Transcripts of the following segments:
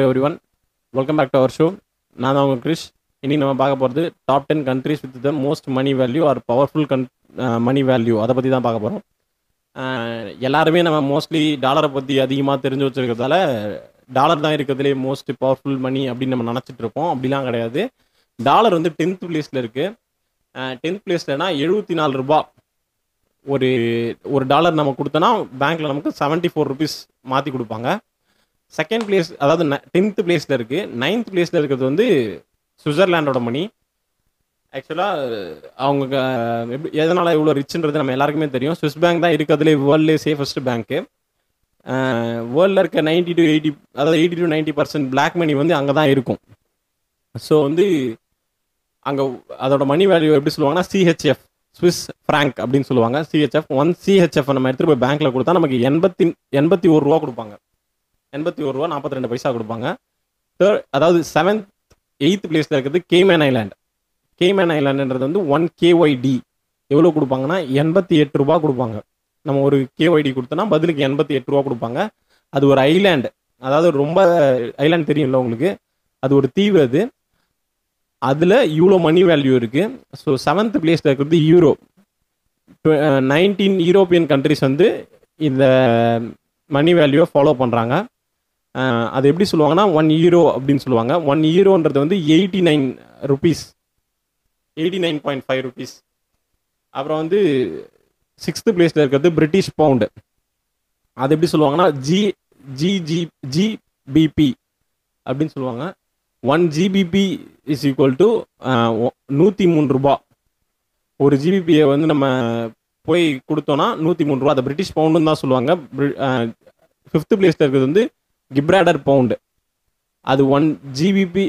Everyone welcome back to our show நான் தான் உங்கள் கிரிஷ். இன்னைக்கு நம்ம பார்க்க போகிறது top ten countries with the most money value or powerful can money value அதை பற்றி தான் பார்க்க போகிறோம் எல்லாருமே நம்ம மோஸ்ட்லி டாலரை பற்றி அதிகமாக தெரிஞ்சு வச்சிருக்கிறதால டாலர் தான் இருக்கிறதுலே மோஸ்ட் பவர்ஃபுல் மணி அப்படின்னு நம்ம நினச்சிட்டு இருப்போம் அப்படிலாம் கிடையாது. டாலர் வந்து டென்த் பிளேஸில் இருக்குது டென்த் பிளேஸ்லனா எழுபத்தி நாலு ரூபா. ஒரு ஒரு டாலர் நம்ம கொடுத்தோன்னா பேங்க்கில் நமக்கு செவன்ட்டி ஃபோர் ருபீஸ் மாற்றி கொடுப்பாங்க. செகண்ட் பிளேஸ் அதாவது டென்த் பிளேஸில் இருக்குது நைன்த் பிளேஸில் இருக்கிறது வந்து சுவிட்சர்லாண்டோட மணி. ஆக்சுவலாக அவங்க எப்படி எதனால் இவ்வளோ ரிச்சுன்றது நம்ம எல்லாருக்குமே தெரியும். ஸ்விஸ் பேங்க் தான் இருக்கிறதுலே வேர்ல்ட்லேயே சேஃபஸ்ட் பேங்க்கு வேர்ல்டில் இருக்க நைன்டி டு எயிட்டி அதாவது eighty to ninety percent black money வந்து அங்கே தான் இருக்கும். ஸோ வந்து அங்கே அதோட மணி வேல்யூ எப்படி சொல்லுவாங்கன்னா சிஹெச்எஃப் ஸ்விஸ் ஃப்ராங்க் அப்படின்னு சொல்லுவாங்க. சிஹெச்எஃப் ஒன் சிஹெச்எஃப் நம்ம எடுத்துகிட்டு போய் பேங்க்கில் கொடுத்தா நமக்கு எண்பத்தி எண்பத்தி ஒரு ரூபா கொடுப்பாங்க. எண்பத்தி ஒரு ரூபா நாற்பத்தி ரெண்டு பைசா கொடுப்பாங்க. தேர்ட் அதாவது செவன்த் எயித் பிளேஸில் இருக்கிறது கேமேன் ஐலாண்ட் கேமேன் ஐலாண்டுன்றது வந்து ஒன் கேஒய்டி எவ்வளோ கொடுப்பாங்கன்னா எண்பத்தி எட்டு ரூபா கொடுப்பாங்க. நம்ம ஒரு கேஒய்டி கொடுத்தோன்னா பதிலுக்கு எண்பத்தி எட்டு ரூபா கொடுப்பாங்க. அது ஒரு ஐலாண்டு அதாவது ரொம்ப ஐலாண்ட் தெரியும்ல உங்களுக்கு? அது ஒரு தீவு அது. அதில் இவ்வளோ மணி வேல்யூ இருக்குது ஸோ செவன்த் பிளேஸில் இருக்கிறது யூரோ நைன்டீன் யூரோப்பியன் கண்ட்ரிஸ் வந்து இந்த மணி வேல்யூவை ஃபாலோ பண்ணுறாங்க அது எப்படி சொல்லுவாங்கன்னா ஒன் ஈரோ அப்படின்னு சொல்லுவாங்க. ஒன் ஈரோன்றது வந்து eighty nine rupees eighty nine point five rupees அப்புறம் வந்து சிக்ஸ்த்து பிளேஸில் இருக்கிறது பிரிட்டிஷ் பவுண்டு அது எப்படி சொல்லுவாங்கன்னா ஜி ஜி ஜி ஜிபிபி அப்படின்னு சொல்லுவாங்க. One GBP is equal to நூற்றி மூணு ரூபா. ஒரு ஜிபிபியை வந்து நம்ம போய் கொடுத்தோன்னா நூற்றி மூணு ரூபா. அதை பிரிட்டிஷ் பவுண்டுன்னு தான் சொல்லுவாங்க. ஃபிஃப்த்து பிளேஸில் இருக்கிறது வந்து கிப்ராடர் பவுண்டு. அது ஒன் ஜிபிபி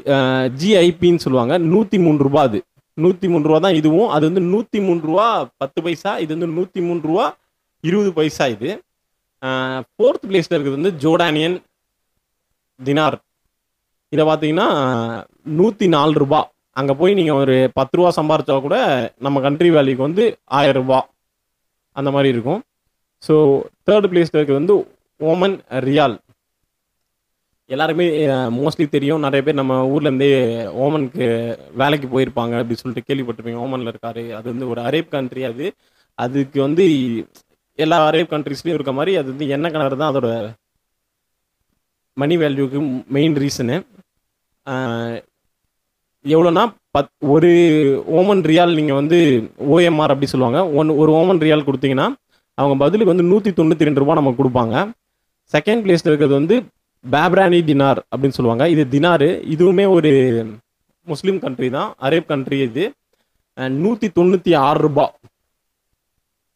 ஜிஐபின்னு சொல்லுவாங்க. நூற்றி மூணு ரூபா அது. நூற்றி மூணு ரூபா தான் இதுவும். அது வந்து நூற்றி மூணு ரூபா பத்து பைசா இது வந்து நூற்றி மூணு ரூபா இருபது பைசா இது. ஃபோர்த் பிளேஸில் இருக்கிறது வந்து ஜோர்டானியன் தினார். இதை பார்த்தீங்கன்னா நூற்றி நாலு ரூபா. அங்கே போய் நீங்கள் ஒரு பத்து ரூபா சம்பாரிச்சா கூட நம்ம கண்ட்ரி வேல்யூக்கு வந்து ஆயிரம் ரூபா. அந்த மாதிரி இருக்கும். ஸோ தேர்ட் பிளேஸில் இருக்கிறது வந்து ஓமன் ரியால் எல்லாருமே மோஸ்ட்லி தெரியும். நிறைய பேர் நம்ம ஊர்லேருந்தே ஓமனுக்கு வேலைக்கு போயிருப்பாங்க அப்படின்னு சொல்லிட்டு கேள்விப்பட்டிருப்பீங்க. ஓமனில் இருக்காரு. அது வந்து ஒரு அரேப் கண்ட்ரி அது. அதுக்கு வந்து எல்லா அரேப் கண்ட்ரிஸ்லையும் இருக்க மாதிரி அது வந்து எண்ணெய் கிணறு தான் அதோட மணி வேல்யூக்கு மெயின் ரீசனு எவ்வளோனா பத் ஒரு ஓமன் ரியால் நீங்கள் வந்து ஓஎம்ஆர் அப்படி சொல்லுவாங்க. ஒன் ஒரு ஓமன் ரியால் கொடுத்தீங்கன்னா அவங்க பதிலுக்கு வந்து நூற்றி தொண்ணூற்றி ரெண்டு ரூபா நமக்கு கொடுப்பாங்க. செகண்ட் பிளேஸில் இருக்கிறது வந்து பேப்ரானி டினார் அப்படின்னு சொல்லுவாங்க. இது தினாரு இதுவுமே ஒரு முஸ்லீம் கண்ட்ரி தான். அரேப் கண்ட்ரி இது. நூற்றி தொண்ணூற்றி ஆறு ரூபா.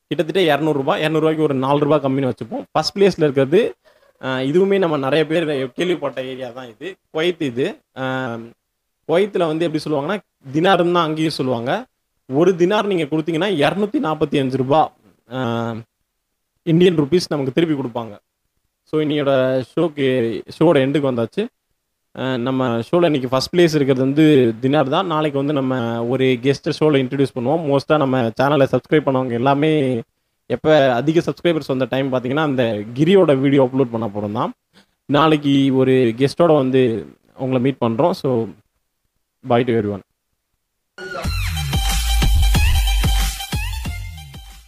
கிட்டத்தட்ட இரநூறுபா இரநூறுவாய்க்கு ஒரு நாலு ரூபா கம்மின்னு வச்சுப்போம். ஃபஸ்ட் பிளேஸில் இருக்கிறது இதுவுமே நம்ம நிறைய பேர் கேள்விப்பட்ட ஏரியா தான் இது. குவைத் இது. குவைத்தில் வந்து எப்படி சொல்லுவாங்கன்னா தினார்னு தான் அங்கேயும் சொல்லுவாங்க. ஒரு தினார் நீங்கள் கொடுத்தீங்கன்னா இரநூத்தி நாற்பத்தி அஞ்சு ரூபா இந்தியன் ருபீஸ் நமக்கு திருப்பி கொடுப்பாங்க. ஸோ இன்னையோட ஷோக்கு ஷோட எண்டுக்கு வந்தாச்சு. நம்ம ஷோவில் இன்னைக்கு ஃபஸ்ட் பிளேஸ் இருக்கிறது வந்து தினார் தான். நாளைக்கு வந்து நம்ம ஒரு கெஸ்ட்டை ஷோவில் இன்ட்ரடியூஸ் பண்ணுவோம். மோஸ்ட்டாக நம்ம சேனலை சப்ஸ்கிரைப் பண்ணவங்க எல்லாமே எப்போ அதிக சப்ஸ்கிரைபர்ஸ் வந்த டைம் பார்த்தீங்கன்னா அந்த கிரியோட வீடியோ அப்லோட் பண்ண போகிறோம் தான். நாளைக்கு ஒரு கெஸ்ட்டோட வந்து உங்களை மீட் பண்ணுறோம் so bye to every one